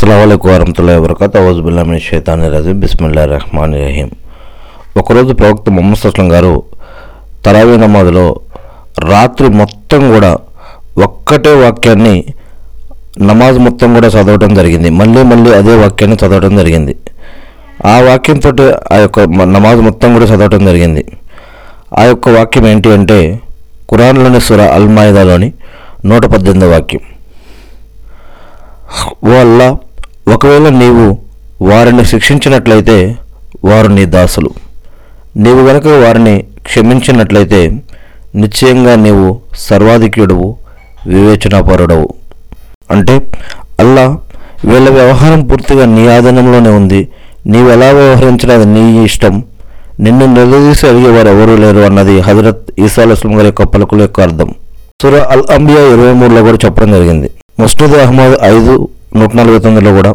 అస్సలం వరహతుల్లా వరకత్ అవుజుబుల్లామిన్ షేతాని రజీం. బిస్మిల్లా రహమాన్ రహీం. ఒకరోజు ప్రవక్త మొహమ్మద్ అస్లం గారు తరావీ నమాజ్లో రాత్రి మొత్తం కూడా ఒక్కటే వాక్యాన్ని నమాజ్ మొత్తం కూడా చదవడం జరిగింది. మళ్ళీ మళ్ళీ అదే వాక్యాన్ని చదవడం జరిగింది. ఆ వాక్యంతో ఆ యొక్క నమాజ్ మొత్తం కూడా చదవడం జరిగింది. ఆ యొక్క వాక్యం ఏంటి అంటే ఖురాన్లోని సుర అల్ మాయిదాలోని నూట పద్దెనిమిది వాక్యం. ఓ అల్లా ఒకవేళ నీవు వారిని శిక్షించినట్లయితే వారు నీ దాసులు. నీవు గనక వారిని క్షమించినట్లయితే నిశ్చయంగా నీవు సర్వాధిక్యుడవు వివేచనాపరుడవు. అంటే అల్లా వీళ్ళ వ్యవహారం పూర్తిగా నీ ఆధీనంలోనే ఉంది. నీవు ఎలా వ్యవహరించిన అది నీ ఇష్టం. నిన్ను నిలదీసి అడిగేవారు ఎవరూ లేరు అన్నది హజరత్ ఈసా అస్లం గారి యొక్క పలుకుల యొక్క అర్థం. సుర అల్ అంబియా ఇరవై మూడులో కూడా చెప్పడం జరిగింది. ముస్టద్ అహ్మద్ ఐదు నూట నలభై తొమ్మిదిలో కూడా